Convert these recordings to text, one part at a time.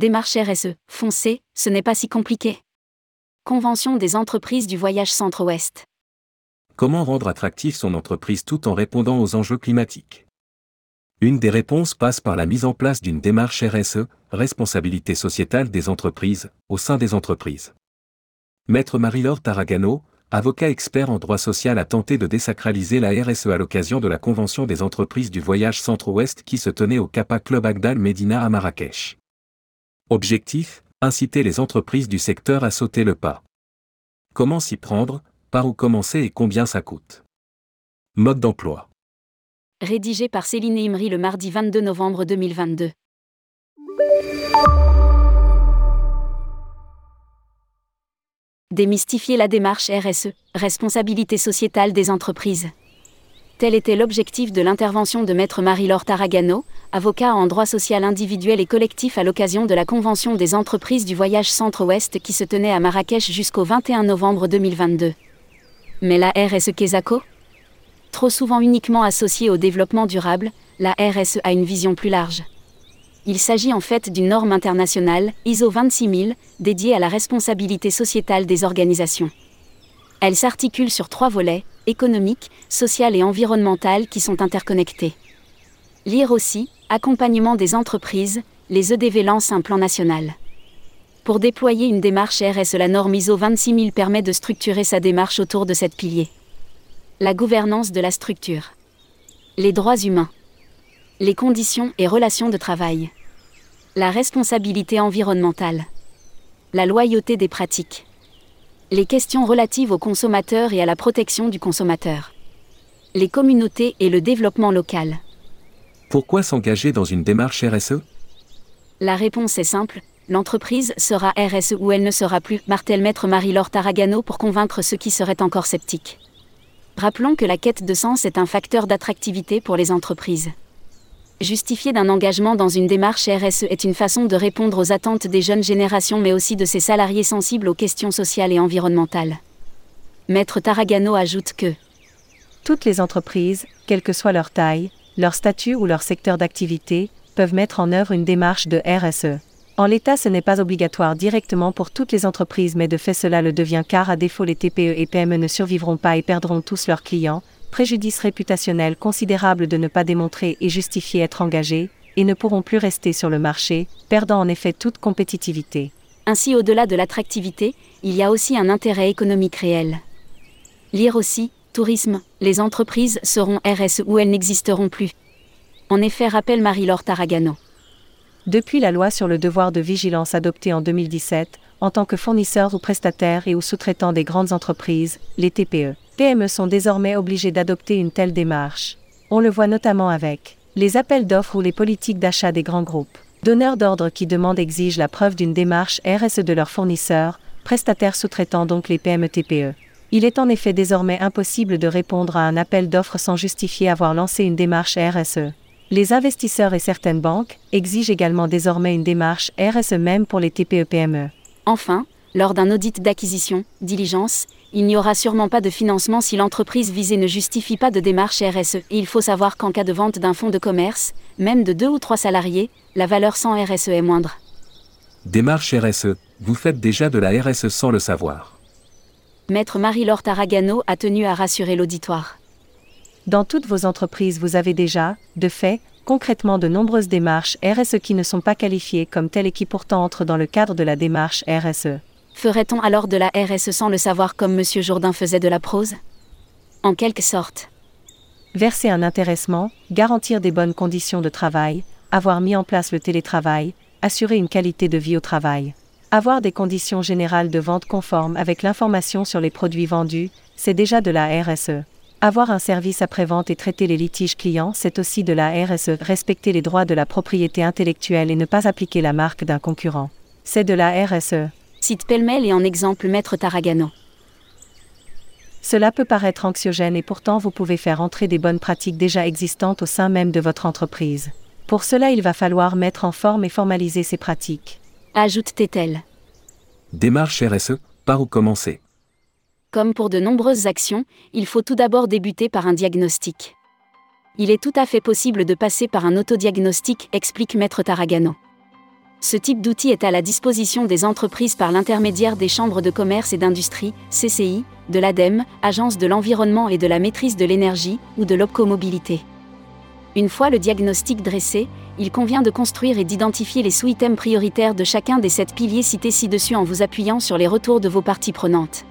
Démarche RSE, foncez, ce n'est pas si compliqué. Convention des entreprises du voyage centre-ouest. Comment rendre attractif son entreprise tout en répondant aux enjeux climatiques? Une des réponses passe par la mise en place d'une démarche RSE, responsabilité sociétale des entreprises, au sein des entreprises. Maître Marie-Laure Taragano, avocat expert en droit social a tenté de désacraliser la RSE à l'occasion de la Convention des entreprises du voyage centre-ouest qui se tenait au Kappa Club Agdal Medina à Marrakech. Objectif inciter les entreprises du secteur à sauter le pas. Comment s'y prendre, par où commencer et combien ça coûte Mode d'emploi. Rédigé par Céline Imri le mardi 22 novembre 2022. Démystifier la démarche RSE, responsabilité sociétale des entreprises. Tel était l'objectif de l'intervention de Maître Marie-Laure Taragano, avocat en droit social individuel et collectif à l'occasion de la Convention des entreprises du voyage Centre-Ouest qui se tenait à Marrakech jusqu'au 21 novembre 2022. Mais la RSE Kesako Trop souvent uniquement associée au développement durable, la RSE a une vision plus large. Il s'agit en fait d'une norme internationale, ISO 26000, dédiée à la responsabilité sociétale des organisations. Elle s'articule sur trois volets, économique, social et environnemental qui sont interconnectés. Lire aussi, accompagnement des entreprises, les EDV lancent un plan national. Pour déployer une démarche RSE, la norme ISO 26000 permet de structurer sa démarche autour de sept piliers. La gouvernance de la structure. Les droits humains les conditions et relations de travail, la responsabilité environnementale, la loyauté des pratiques, les questions relatives aux consommateurs et à la protection du consommateur, les communautés et le développement local. Pourquoi s'engager dans une démarche RSE La réponse est simple, l'entreprise sera RSE ou elle ne sera plus, martèle maître Marie-Laure Taragano pour convaincre ceux qui seraient encore sceptiques. Rappelons que la quête de sens est un facteur d'attractivité pour les entreprises. Justifier d'un engagement dans une démarche RSE est une façon de répondre aux attentes des jeunes générations mais aussi de ses salariés sensibles aux questions sociales et environnementales. Maître Taragano ajoute que Toutes les entreprises, quelle que soit leur taille, leur statut ou leur secteur d'activité, peuvent mettre en œuvre une démarche de RSE. En l'état, ce n'est pas obligatoire directement pour toutes les entreprises, mais de fait cela le devient car à défaut les TPE et PME ne survivront pas et perdront tous leurs clients, préjudice réputationnel considérable de ne pas démontrer et justifier être engagés, et ne pourront plus rester sur le marché, perdant en effet toute compétitivité. Ainsi, au-delà de l'attractivité, il y a aussi un intérêt économique réel. Lire aussi, tourisme, les entreprises seront RSE ou elles n'existeront plus. En effet, rappelle Marie-Laure Taragano. Depuis la loi sur le devoir de vigilance adoptée en 2017, en tant que fournisseurs ou prestataires et ou sous-traitants des grandes entreprises, les TPE, PME sont désormais obligés d'adopter une telle démarche. On le voit notamment avec les appels d'offres ou les politiques d'achat des grands groupes. Donneurs d'ordre qui demandent exigent la preuve d'une démarche RSE de leurs fournisseurs, prestataires sous-traitants donc les PME TPE. Il est en effet désormais impossible de répondre à un appel d'offres sans justifier avoir lancé une démarche RSE. Les investisseurs et certaines banques exigent également désormais une démarche RSE même pour les TPE-PME. Enfin, lors d'un audit d'acquisition, diligence, il n'y aura sûrement pas de financement si l'entreprise visée ne justifie pas de démarche RSE. Et il faut savoir qu'en cas de vente d'un fonds de commerce, même de deux ou trois salariés, la valeur sans RSE est moindre. Démarche RSE, vous faites déjà de la RSE sans le savoir. Maître Marie-Laure Taragano a tenu à rassurer l'auditoire. Dans toutes vos entreprises, vous avez déjà, de fait, concrètement de nombreuses démarches RSE qui ne sont pas qualifiées comme telles et qui pourtant entrent dans le cadre de la démarche RSE. Ferait-on alors de la RSE sans le savoir comme M. Jourdain faisait de la prose? En quelque sorte. Verser un intéressement, garantir des bonnes conditions de travail, avoir mis en place le télétravail, assurer une qualité de vie au travail. Avoir des conditions générales de vente conformes avec l'information sur les produits vendus, c'est déjà de la RSE. Avoir un service après-vente et traiter les litiges clients, c'est aussi de la RSE. Respecter les droits de la propriété intellectuelle et ne pas appliquer la marque d'un concurrent. C'est de la RSE. Cite pêle-mêle et en exemple Maître Taragano. Cela peut paraître anxiogène et pourtant vous pouvez faire entrer des bonnes pratiques déjà existantes au sein même de votre entreprise. Pour cela, il va falloir mettre en forme et formaliser ces pratiques. Ajoute-t-elle. Démarche RSE, par où commencer? Comme pour de nombreuses actions, il faut tout d'abord débuter par un diagnostic. Il est tout à fait possible de passer par un autodiagnostic, explique Maître Taragano. Ce type d'outil est à la disposition des entreprises par l'intermédiaire des chambres de commerce et d'industrie, CCI, de l'ADEME, Agence de l'environnement et de la maîtrise de l'énergie, ou de l'Opcomobilité. Une fois le diagnostic dressé, il convient de construire et d'identifier les sous-items prioritaires de chacun des sept piliers cités ci-dessus en vous appuyant sur les retours de vos parties prenantes.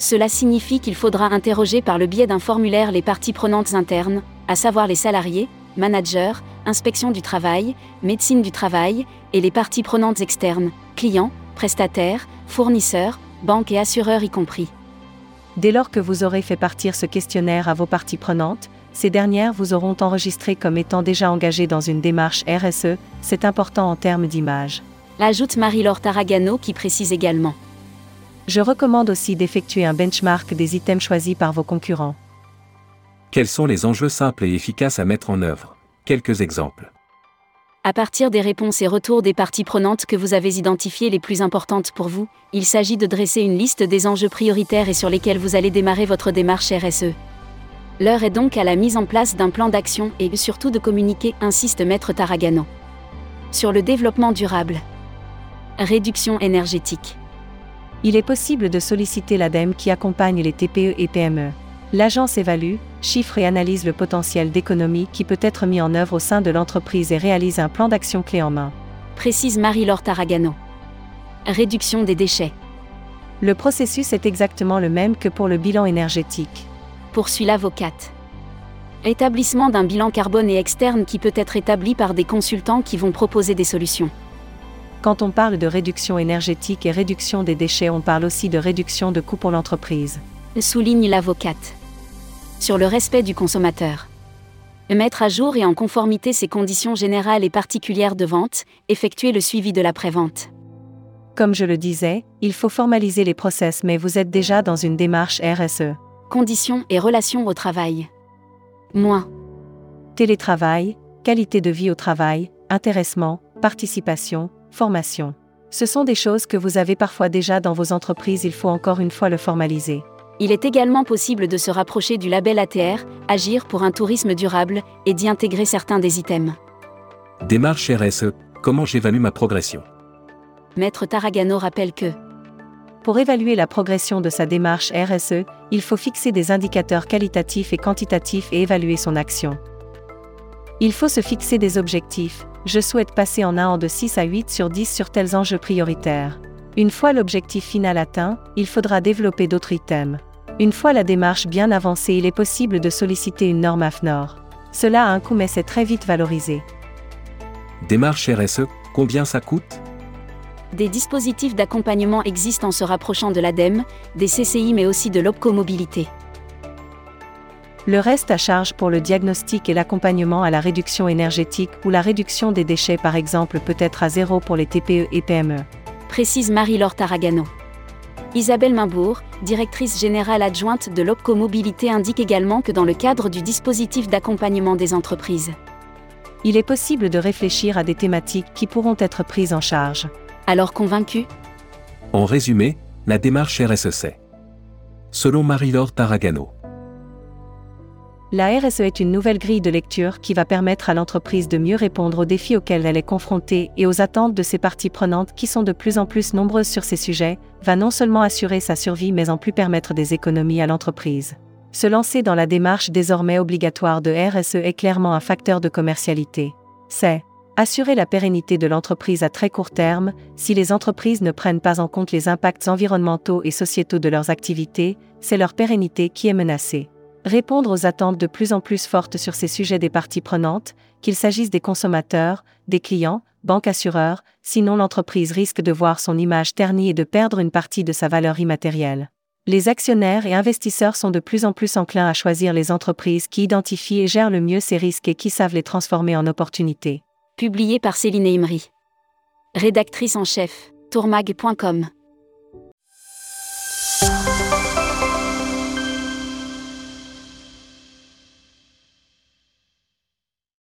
Cela signifie qu'il faudra interroger par le biais d'un formulaire les parties prenantes internes, à savoir les salariés, managers, inspection du travail, médecine du travail, et les parties prenantes externes, clients, prestataires, fournisseurs, banques et assureurs y compris. Dès lors que vous aurez fait partir ce questionnaire à vos parties prenantes, ces dernières vous auront enregistré comme étant déjà engagées dans une démarche RSE, c'est important en termes d'image. Ajoute Marie-Laure Taragano qui précise également. Je recommande aussi d'effectuer un benchmark des items choisis par vos concurrents. Quels sont les enjeux simples et efficaces à mettre en œuvre? Quelques exemples. À partir des réponses et retours des parties prenantes que vous avez identifiées les plus importantes pour vous, il s'agit de dresser une liste des enjeux prioritaires et sur lesquels vous allez démarrer votre démarche RSE. L'heure est donc à la mise en place d'un plan d'action et surtout de communiquer, insiste Maître Taragano. Sur le développement durable. Réduction énergétique. Il est possible de solliciter l'ADEME qui accompagne les TPE et PME. L'agence évalue, chiffre et analyse le potentiel d'économie qui peut être mis en œuvre au sein de l'entreprise et réalise un plan d'action clé en main. Précise Marie-Laure Taragano. Réduction des déchets. Le processus est exactement le même que pour le bilan énergétique. Poursuit l'avocate. Établissement d'un bilan carbone et externe qui peut être établi par des consultants qui vont proposer des solutions. Quand on parle de réduction énergétique et réduction des déchets, on parle aussi de réduction de coûts pour l'entreprise. Souligne l'avocate. Sur le respect du consommateur. Mettre à jour et en conformité ses conditions générales et particulières de vente, effectuer le suivi de l'après-vente. Comme je le disais, il faut formaliser les process mais vous êtes déjà dans une démarche RSE. Conditions et relations au travail. Moins. Télétravail, qualité de vie au travail, intéressement, participation, formation. Ce sont des choses que vous avez parfois déjà dans vos entreprises, il faut encore une fois le formaliser. Il est également possible de se rapprocher du label ATR, Agir pour un tourisme durable, et d'y intégrer certains des items. Démarche RSE, comment j'évalue ma progression? Maître Taragano rappelle que pour évaluer la progression de sa démarche RSE, il faut fixer des indicateurs qualitatifs et quantitatifs et évaluer son action. Il faut se fixer des objectifs, je souhaite passer en un an de 6 à 8 sur 10 sur tels enjeux prioritaires. Une fois l'objectif final atteint, il faudra développer d'autres items. Une fois la démarche bien avancée, il est possible de solliciter une norme AFNOR. Cela a un coût mais c'est très vite valorisé. Démarche RSE, combien ça coûte? Des dispositifs d'accompagnement existent en se rapprochant de l'ADEME, des CCI mais aussi de l'Opcomobilité. Le reste à charge pour le diagnostic et l'accompagnement à la réduction énergétique ou la réduction des déchets par exemple peut être à zéro pour les TPE et PME. Précise Marie-Laure Taragano. Isabelle Mimbourg, directrice générale adjointe de l'OPCO Mobilité, indique également que dans le cadre du dispositif d'accompagnement des entreprises, il est possible de réfléchir à des thématiques qui pourront être prises en charge. Alors convaincu En résumé, la démarche RSEC. Selon Marie-Laure Taragano. La RSE est une nouvelle grille de lecture qui va permettre à l'entreprise de mieux répondre aux défis auxquels elle est confrontée et aux attentes de ses parties prenantes qui sont de plus en plus nombreuses sur ces sujets, va non seulement assurer sa survie mais en plus permettre des économies à l'entreprise. Se lancer dans la démarche désormais obligatoire de RSE est clairement un facteur de commercialité. C'est assurer la pérennité de l'entreprise à très court terme, si les entreprises ne prennent pas en compte les impacts environnementaux et sociétaux de leurs activités, c'est leur pérennité qui est menacée. Répondre aux attentes de plus en plus fortes sur ces sujets des parties prenantes, qu'il s'agisse des consommateurs, des clients, banques assureurs, sinon l'entreprise risque de voir son image ternie et de perdre une partie de sa valeur immatérielle. Les actionnaires et investisseurs sont de plus en plus enclins à choisir les entreprises qui identifient et gèrent le mieux ces risques et qui savent les transformer en opportunités. Publié par Céline Imri. Rédactrice en chef, tourmag.com.